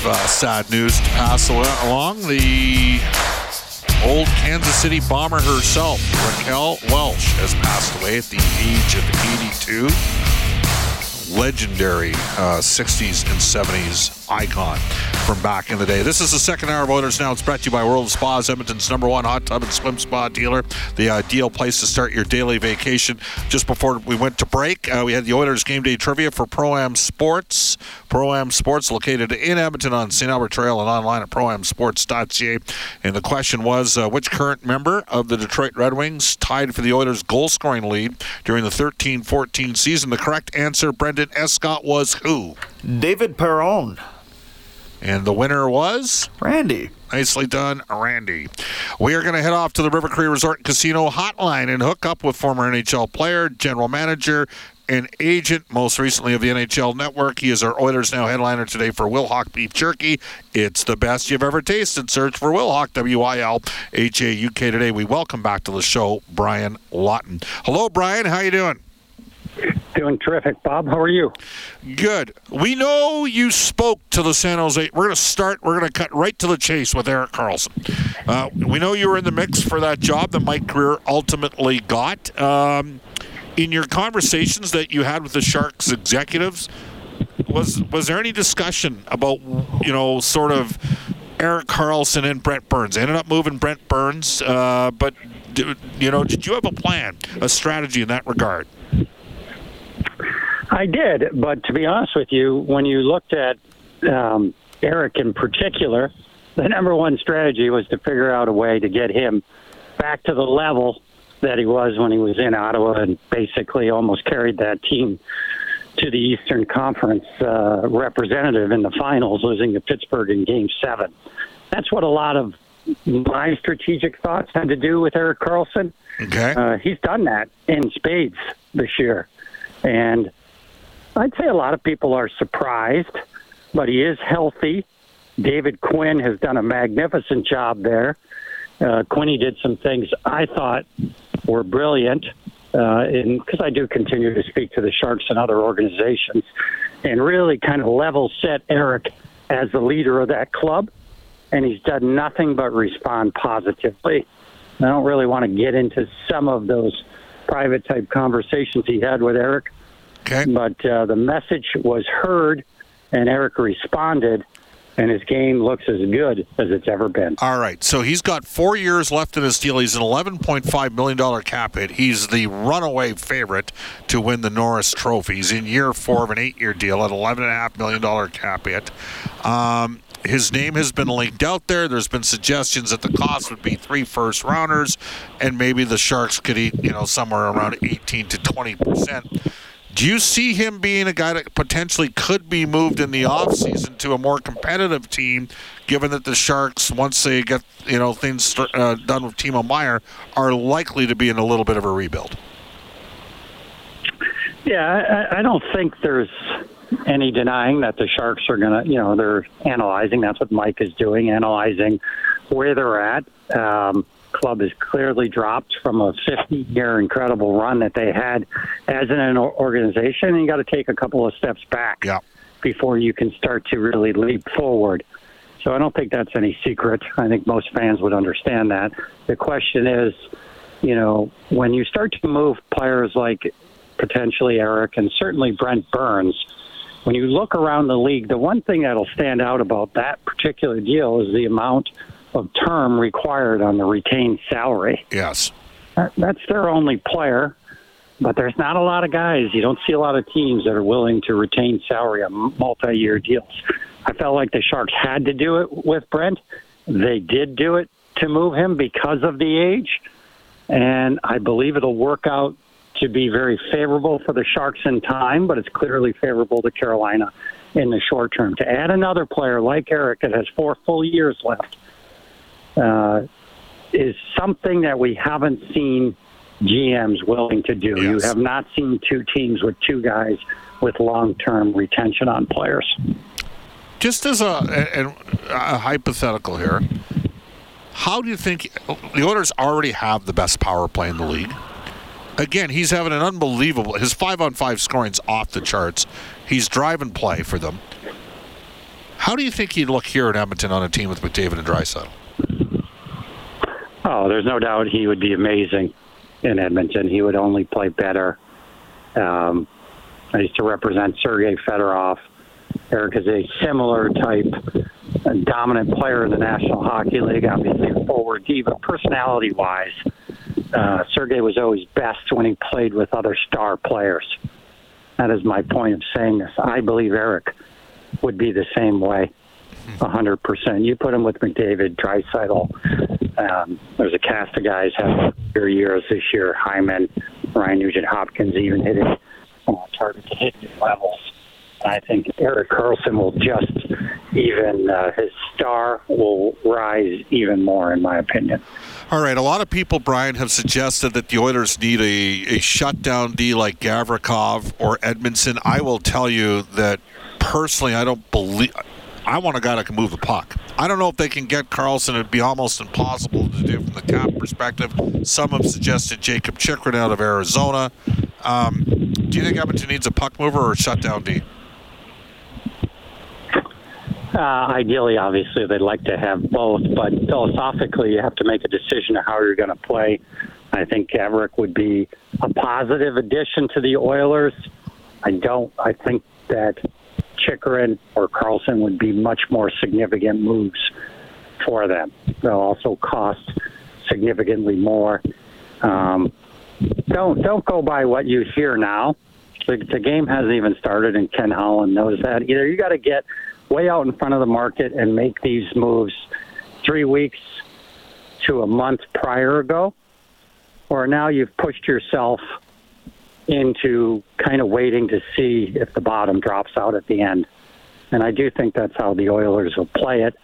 Of uh, sad news to pass along. The old Kansas City bomber herself, Raquel Welch, has passed away at the age of 82. Legendary uh, 60s and 70s icon from back in the day. This is the second hour of Oilers Now. It's brought to you by World Spas, Edmonton's number one hot tub and swim spa dealer. The ideal place to start your daily vacation. Just before we went to break, uh, we had the Oilers game day trivia for Pro Am Sports. Pro Am Sports located in Edmonton on St. Albert Trail and online at proamsports.ca. And the question was uh, which current member of the Detroit Red Wings tied for the Oilers goal scoring lead during the 13 14 season? The correct answer, Brendan Escott, was who? David Perron. And the winner was Randy. Nicely done, Randy. We are going to head off to the River Cree Resort and Casino hotline and hook up with former NHL player, general manager, and agent, most recently of the NHL Network. He is our Oilers Now headliner today for Wilhauk Beef Jerky. It's the best you've ever tasted. Search for Wilhauk, W I L H A U K today. We welcome back to the show Brian Lawton. Hello, Brian. How you doing? Doing terrific, Bob. How are you? Good. We know you spoke to the San Jose. We're going to start. We're going to cut right to the chase with Erik Karlsson. Uh, we know you were in the mix for that job that Mike Grier ultimately got. Um, in your conversations that you had with the Sharks executives, was was there any discussion about you know sort of Erik Karlsson and Brent Burns? Ended up moving Brent Burns, uh, but you know, did you have a plan, a strategy in that regard? I did, but to be honest with you, when you looked at um, Erik in particular, the number one strategy was to figure out a way to get him back to the level that he was when he was in Ottawa and basically almost carried that team to the Eastern Conference uh, representative in the finals, losing to Pittsburgh in Game 7. That's what a lot of my strategic thoughts had to do with Erik Karlsson. Okay. Uh, he's done that in spades this year. And I'd say a lot of people are surprised, but he is healthy. David Quinn has done a magnificent job there. Uh, Quinny did some things I thought were brilliant, because uh, I do continue to speak to the Sharks and other organizations, and really kind of level set Eric as the leader of that club. And he's done nothing but respond positively. I don't really want to get into some of those private type conversations he had with Erik. Okay. But uh, the message was heard, and Eric responded, and his game looks as good as it's ever been. All right. So he's got four years left in his deal. He's an $11.5 million cap hit. He's the runaway favorite to win the Norris Trophy. He's in year four of an eight year deal at $11.5 million cap hit. Um, his name has been linked out there. There's been suggestions that the cost would be three first rounders, and maybe the Sharks could eat, you know, somewhere around 18 to 20 percent. Do you see him being a guy that potentially could be moved in the offseason to a more competitive team, given that the Sharks, once they get you know things uh, done with Timo Meier, are likely to be in a little bit of a rebuild? Yeah, I, I don't think there's any denying that the Sharks are going to, you know, they're analyzing. That's what Mike is doing, analyzing where they're at. Um, club has clearly dropped from a 50 year incredible run that they had as an organization. And you got to take a couple of steps back yeah. before you can start to really leap forward. So I don't think that's any secret. I think most fans would understand that. The question is, you know, when you start to move players like potentially Erik and certainly Brent Burns, when you look around the league, the one thing that'll stand out about that particular deal is the amount of term required on the retained salary. Yes. That's their only player, but there's not a lot of guys. You don't see a lot of teams that are willing to retain salary on multi year deals. I felt like the Sharks had to do it with Brent. They did do it to move him because of the age. and I believe it'll work out to be very favorable for the Sharks in time, but it's clearly favorable to Carolina in the short term. To add another player like Eric that has four full years left uh, is something that we haven't seen GMs willing to do. Yes. You have not seen two teams with two guys with long-term retention on players. Just as a, a, a hypothetical here, how do you think the Oilers already have the best power play in the league? Again, he's having an unbelievable. His five on five scoring's off the charts. He's driving play for them. How do you think he'd look here in Edmonton on a team with McDavid and Draisaitl? Oh, there's no doubt he would be amazing in Edmonton. He would only play better. Um, I used to represent Sergei Fedorov. Eric is a similar type, a dominant player in the National Hockey League, obviously a forward D, but personality wise, uh, Sergei was always best when he played with other star players. That is my point of saying this. I believe Eric would be the same way, hundred percent. You put him with McDavid, Draisaitl. Um, there's a cast of guys have their years this year. Hyman, Ryan Nugent Hopkins, even hitting uh, target to hit levels. I think Erik Karlsson will just even uh, his star will rise even more, in my opinion. All right, a lot of people, Brian, have suggested that the Oilers need a, a shutdown D like Gavrikov or Edmundson. I will tell you that personally, I don't believe. I want a guy that can move the puck. I don't know if they can get Karlsson. It'd be almost impossible to do from the cap perspective. Some have suggested Jakob Chychrun out of Arizona. Um, do you think Edmonton needs a puck mover or a shutdown D? Uh, ideally, obviously, they'd like to have both, but philosophically, you have to make a decision of how you're going to play. I think Gabrick would be a positive addition to the Oilers. I don't. I think that Chychrun or Karlsson would be much more significant moves for them. They'll also cost significantly more. Um, don't don't go by what you hear now. The, the game hasn't even started, and Ken Holland knows that. Either you got to get way out in front of the market and make these moves three weeks to a month prior ago, or now you've pushed yourself into kind of waiting to see if the bottom drops out at the end. And I do think that's how the Oilers will play it.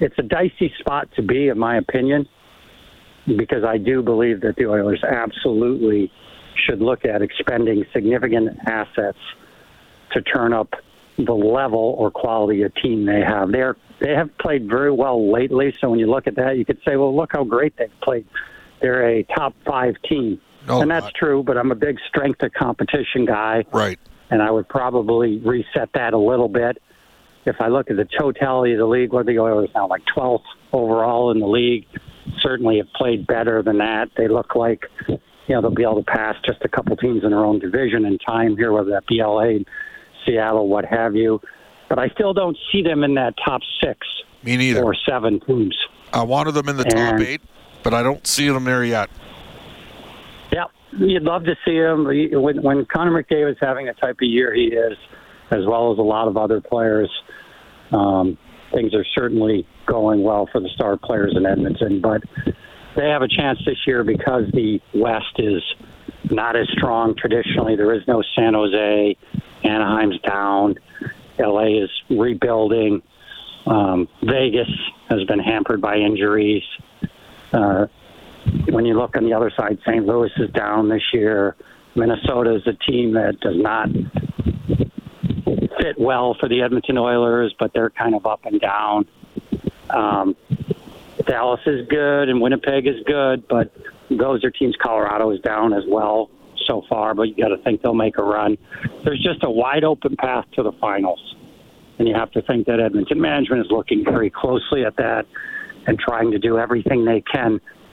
It's a dicey spot to be, in my opinion, because I do believe that the Oilers absolutely should look at expending significant assets to turn up the level or quality of team they have. They're they have played very well lately. So when you look at that, you could say, well, look how great they've played. They're a top five team, No, and that's not- true. But I'm a big strength of competition guy, Right. and I would probably reset that a little bit. If I look at the totality of the league, what the Oilers now like 12th overall in the league? Certainly have played better than that. They look like you know they'll be able to pass just a couple teams in their own division in time here, whether that be LA, Seattle, what have you. But I still don't see them in that top six Me neither. or seven teams. I wanted them in the top And- eight, but I don't see them there yet. You'd love to see him when when Connor is having the type of year he is, as well as a lot of other players. Um, things are certainly going well for the star players in Edmonton, but they have a chance this year because the West is not as strong traditionally. There is no San Jose, Anaheim's down, LA is rebuilding. Um, Vegas has been hampered by injuries. Uh, when you look on the other side, St. Louis is down this year. Minnesota is a team that does not fit well for the Edmonton Oilers, but they're kind of up and down. Um, Dallas is good and Winnipeg is good, but those are teams. Colorado is down as well so far, but you got to think they'll make a run. There's just a wide open path to the finals, and you have to think that Edmonton management is looking very closely at that and trying to do everything they can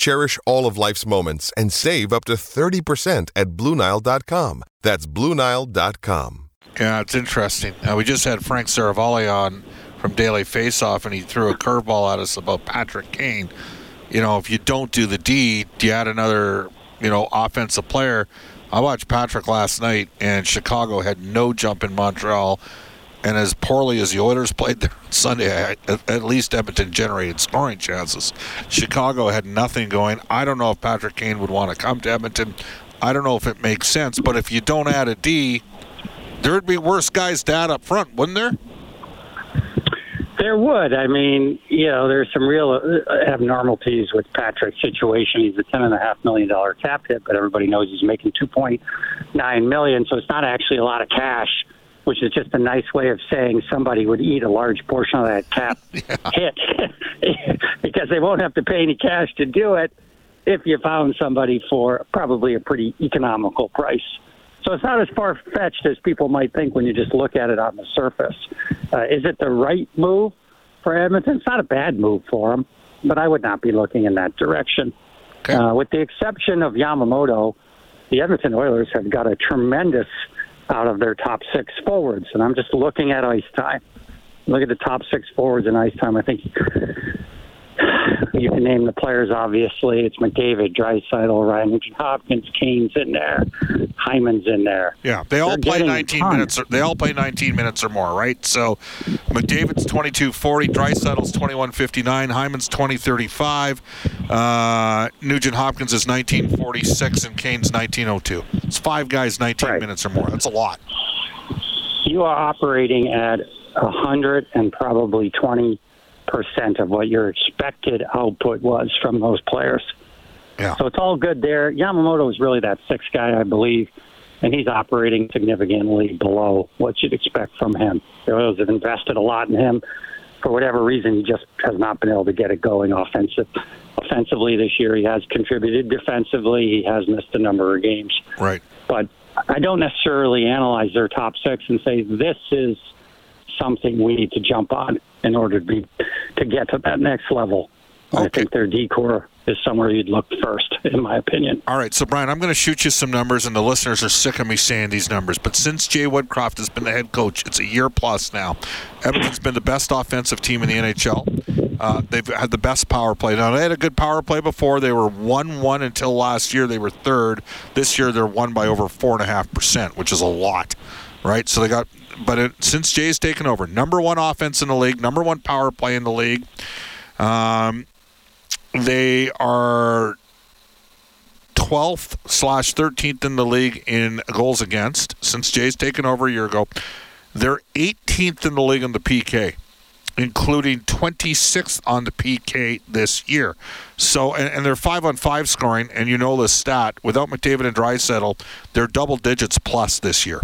Cherish all of life's moments and save up to 30% at BlueNile.com. That's BlueNile.com. Yeah, it's interesting. Uh, we just had Frank Seravalli on from Daily Faceoff, and he threw a curveball at us about Patrick Kane. You know, if you don't do the D, you add another, you know, offensive player? I watched Patrick last night, and Chicago had no jump in Montreal. And as poorly as the Oilers played there Sunday, at least Edmonton generated scoring chances. Chicago had nothing going. I don't know if Patrick Kane would want to come to Edmonton. I don't know if it makes sense. But if you don't add a D, there'd be worse guys to add up front, wouldn't there? There would. I mean, you know, there's some real uh, abnormalities with Patrick's situation. He's a ten and a half million dollar cap hit, but everybody knows he's making two point nine million, so it's not actually a lot of cash, which is just a nice way of saying somebody would eat a large portion of that cap hit because they won't have to pay any cash to do it if you found somebody for probably a pretty economical price. So it's not as far fetched as people might think when you just look at it on the surface. Uh, is it the right move for Edmonton? It's not a bad move for them, but I would not be looking in that direction. Okay. Uh, with the exception of Yamamoto, the Edmonton Oilers have got a tremendous out of their top six forwards, and I'm just looking at ice time. Look at the top six forwards in ice time. I think you can name the players. Obviously, it's McDavid, Draisaitl, Ryan Nugent Hopkins, Kane's in there, Hyman's in there. Yeah, they all They're play 19 minutes. Or, they all play 19 minutes or more, right? So, McDavid's 22:40, Draisaitl's 21:59, Hyman's 20:35, uh, Nugent Hopkins is 19:46, and Kane's 19:02. It's five guys 19 right. minutes or more. That's a lot. You are operating at 100 and probably 20 percent of what your expected output was from those players. Yeah. So it's all good there. Yamamoto is really that sixth guy, I believe, and he's operating significantly below what you'd expect from him. The Oilers have invested a lot in him. For whatever reason, he just has not been able to get it going offensive. Offensively this year, he has contributed. Defensively, he has missed a number of games. Right. But I don't necessarily analyze their top six and say this is something we need to jump on in order to be to get to that next level. Okay. I think their D corps is somewhere you'd look first, in my opinion. All right, so Brian, I'm going to shoot you some numbers, and the listeners are sick of me saying these numbers. But since Jay Woodcroft has been the head coach, it's a year plus now. Edmonton's been the best offensive team in the NHL. Uh, they've had the best power play. Now they had a good power play before. They were one-one until last year. They were third. This year they're one by over four and a half percent, which is a lot, right? So they got but it, since Jay's taken over, number one offense in the league, number one power play in the league. Um, they are 12th slash 13th in the league in goals against since Jay's taken over a year ago. They're 18th in the league in the PK, including 26th on the PK this year. So, and, and they're five on five scoring, and you know the stat. Without McDavid and Draisaitl, they're double digits plus this year.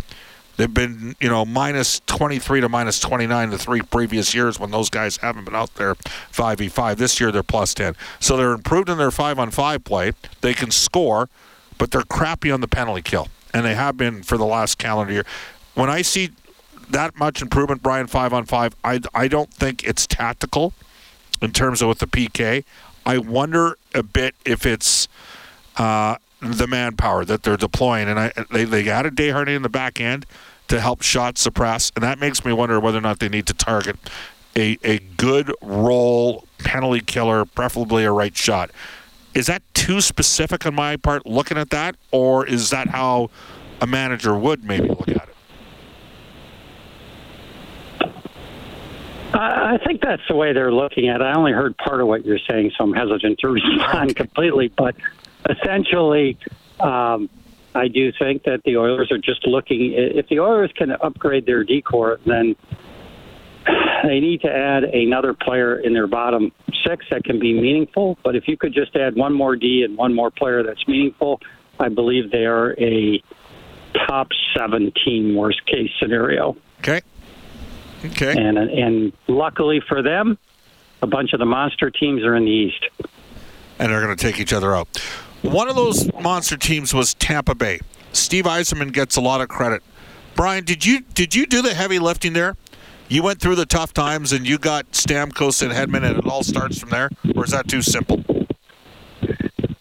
They've been, you know, minus 23 to minus 29 the three previous years when those guys haven't been out there 5v5. This year they're plus 10. So they're improved in their 5 on 5 play. They can score, but they're crappy on the penalty kill. And they have been for the last calendar year. When I see that much improvement, Brian, 5 on 5, I, I don't think it's tactical in terms of with the PK. I wonder a bit if it's. Uh, the manpower that they're deploying, and I, they they added Desharnais in the back end to help shot suppress, and that makes me wonder whether or not they need to target a a good role penalty killer, preferably a right shot. Is that too specific on my part looking at that, or is that how a manager would maybe look at it? I think that's the way they're looking at it. I only heard part of what you're saying, so I'm hesitant to respond completely. But essentially, um, I do think that the Oilers are just looking. If the Oilers can upgrade their D corps, then they need to add another player in their bottom six that can be meaningful. But if you could just add one more D and one more player that's meaningful, I believe they are a top seven team worst case scenario. Okay. Okay. And and luckily for them, a bunch of the monster teams are in the East. And they're going to take each other out. One of those monster teams was Tampa Bay. Steve Yzerman gets a lot of credit. Brian, did you did you do the heavy lifting there? You went through the tough times and you got Stamkos and Hedman, and it all starts from there, or is that too simple?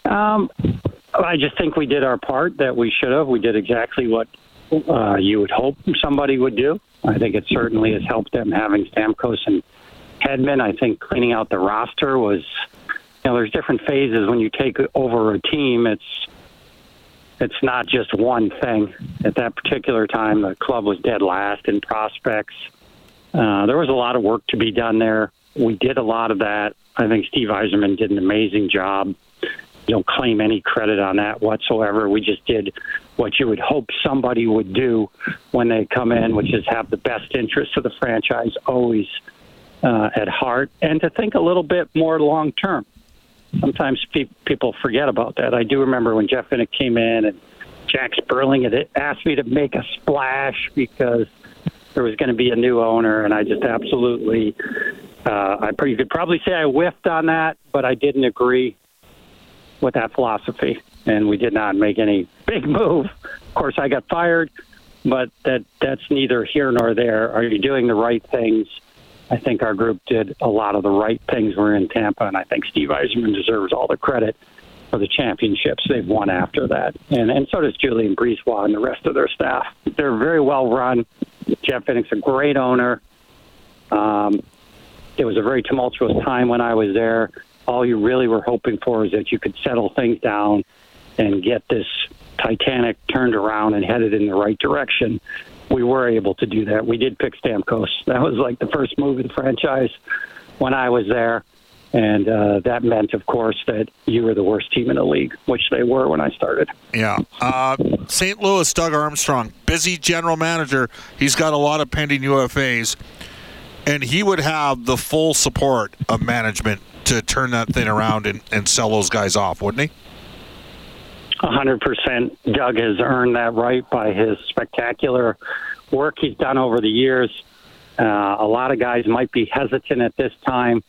Um, I just think we did our part that we should have. We did exactly what uh, you would hope somebody would do. I think it certainly has helped them having Stamkos and Hedman. I think cleaning out the roster was, know, there's different phases when you take over a team. It's it's not just one thing. At that particular time, the club was dead last in prospects. Uh, there was a lot of work to be done there. We did a lot of that. I think Steve Yzerman did an amazing job. Don't claim any credit on that whatsoever. We just did what you would hope somebody would do when they come in, which is have the best interests of the franchise always uh, at heart and to think a little bit more long term. Sometimes pe- people forget about that. I do remember when Jeff Vinik came in and Jack Sperling had asked me to make a splash because there was going to be a new owner, and I just absolutely, uh, I you could probably say I whiffed on that, but I didn't agree with that philosophy, and we did not make any big move. Of course, I got fired, but that that's neither here nor there. Are you doing the right things? I think our group did a lot of the right things. We're in Tampa, and I think Steve Yzerman deserves all the credit for the championships they've won after that, and and so does Julien BriseBois and the rest of their staff. They're very well run. Jeff Vinik's a great owner. Um, it was a very tumultuous time when I was there. All you really were hoping for is that you could settle things down and get this Titanic turned around and headed in the right direction. We were able to do that. We did pick Stamkos. That was like the first move in the franchise when I was there. And uh, that meant, of course, that you were the worst team in the league, which they were when I started. Yeah. Uh, St. Louis, Doug Armstrong, busy general manager. He's got a lot of pending UFAs. And he would have the full support of management to turn that thing around and, and sell those guys off, wouldn't he? 100%. Doug has earned that right by his spectacular work he's done over the years. Uh, a lot of guys might be hesitant at this time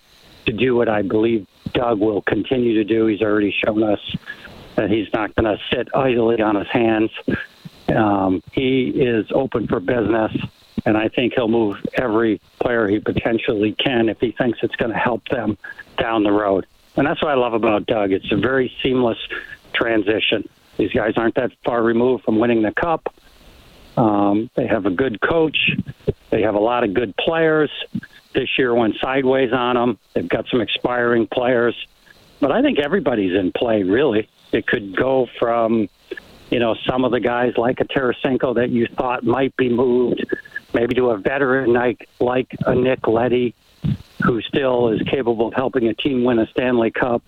to do what I believe Doug will continue to do. He's already shown us that he's not going to sit idly on his hands. Um, he is open for business, and I think he'll move every player he potentially can if he thinks it's going to help them down the road. And that's what I love about Doug. It's a very seamless transition. These guys aren't that far removed from winning the cup. Um, they have a good coach. They have a lot of good players this year went sideways on them. They've got some expiring players, but I think everybody's in play. Really, it could go from you know some of the guys like a Tarasenko that you thought might be moved, maybe to a veteran like like a Nick Leddy, who still is capable of helping a team win a Stanley Cup,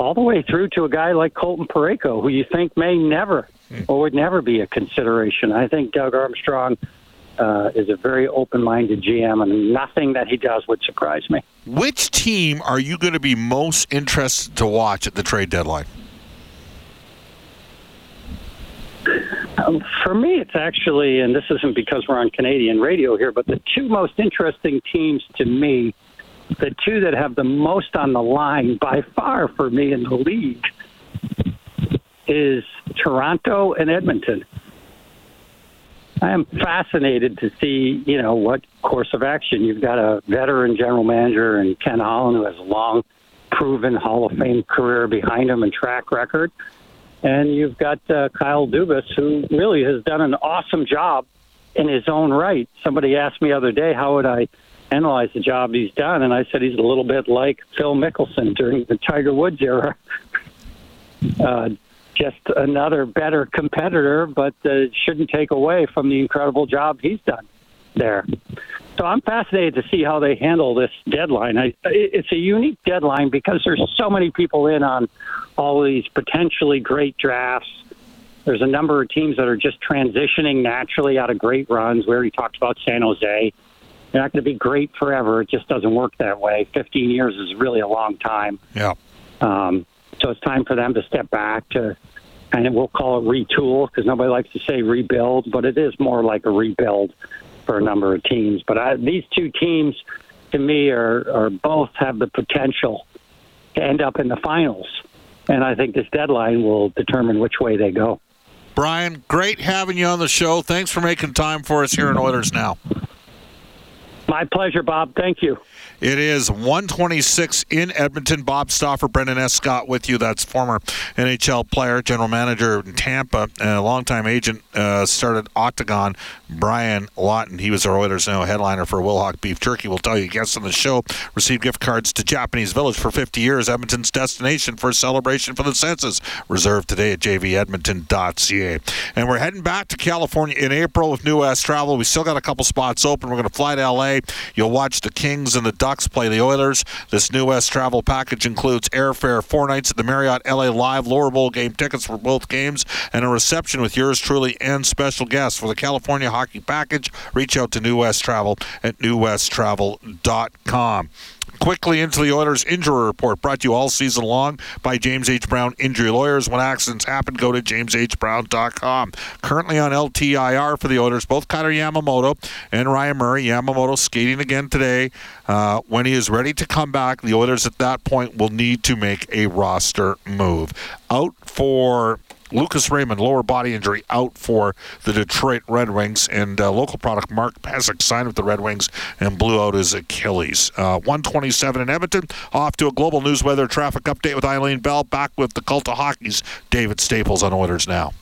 all the way through to a guy like Colton Parayko, who you think may never or would never be a consideration. I think Doug Armstrong uh, is a very open-minded GM, and nothing that he does would surprise me. Which team are you going to be most interested to watch at the trade deadline? Um, for me, it's actually, and this isn't because we're on Canadian radio here, but the two most interesting teams to me, the two that have the most on the line by far for me in the league, is Toronto and Edmonton. I am fascinated to see, you know, what course of action. You've got a veteran general manager and Ken Holland who has a long, proven Hall of Fame career behind him and track record, and you've got uh, Kyle Dubas who really has done an awesome job in his own right. Somebody asked me the other day how would I analyze the job he's done, and I said he's a little bit like Phil Mickelson during the Tiger Woods era. Uh, just another better competitor, but uh, shouldn't take away from the incredible job he's done there. So I'm fascinated to see how they handle this deadline. I, it's a unique deadline because there's so many people in on all these potentially great drafts. There's a number of teams that are just transitioning naturally out of great runs. We already talked about San Jose. They're not going to be great forever. It just doesn't work that way. 15 years is really a long time. Yeah. Um, so it's time for them to step back to and we'll call it retool because nobody likes to say rebuild, but it is more like a rebuild for a number of teams. But I, these two teams, to me, are, are both have the potential to end up in the finals, and I think this deadline will determine which way they go. Brian, great having you on the show. Thanks for making time for us here in Oilers Now. My pleasure, Bob. Thank you. It is 126 in Edmonton. Bob Stauffer, Brendan S. Scott with you. That's former NHL player, general manager in Tampa, and a longtime agent. Uh, started Octagon, Brian Lawton. He was our Oilers Now headliner for Wilhauk Beef Jerky. We'll tell you guests on the show received gift cards to Japanese Village for 50 years, Edmonton's destination for celebration for the census. Reserved today at jvedmonton.ca. And we're heading back to California in April with New West Travel. We still got a couple spots open. We're going to fly to LA. You'll watch the Kings and the Ducks play the Oilers. This New West travel package includes airfare, four nights at the Marriott LA Live, lower bowl game tickets for both games, and a reception with yours truly and special guests. For the California Hockey Package, reach out to New West Travel at newwesttravel.com. Quickly into the Oilers injury report brought to you all season long by James H. Brown Injury Lawyers. When accidents happen, go to jameshbrown.com. Currently on LTIR for the Oilers, both Kailer Yamamoto and Ryan Murray. Yamamoto skating again today. Uh, when he is ready to come back, the Oilers at that point will need to make a roster move. Out for Lucas Raymond, lower body injury, out for the Detroit Red Wings. And uh, local product Mark Pysyk signed with the Red Wings and blew out his Achilles. Uh, 127 in Edmonton. Off to a global news weather traffic update with Eileen Bell. Back with the cult of hockey's David Staples on Oilers now.